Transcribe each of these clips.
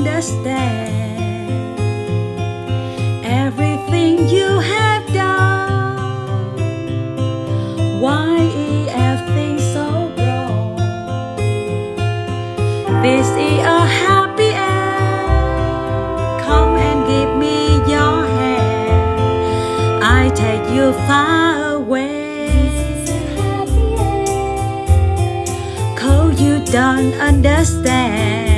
understand everything you have done. Why is everything so wrong? This is a happy end. Come and give me your hand. I take you far away. This is a happy end. Cause you don't understand.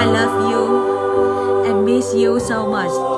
I love you and miss you so much.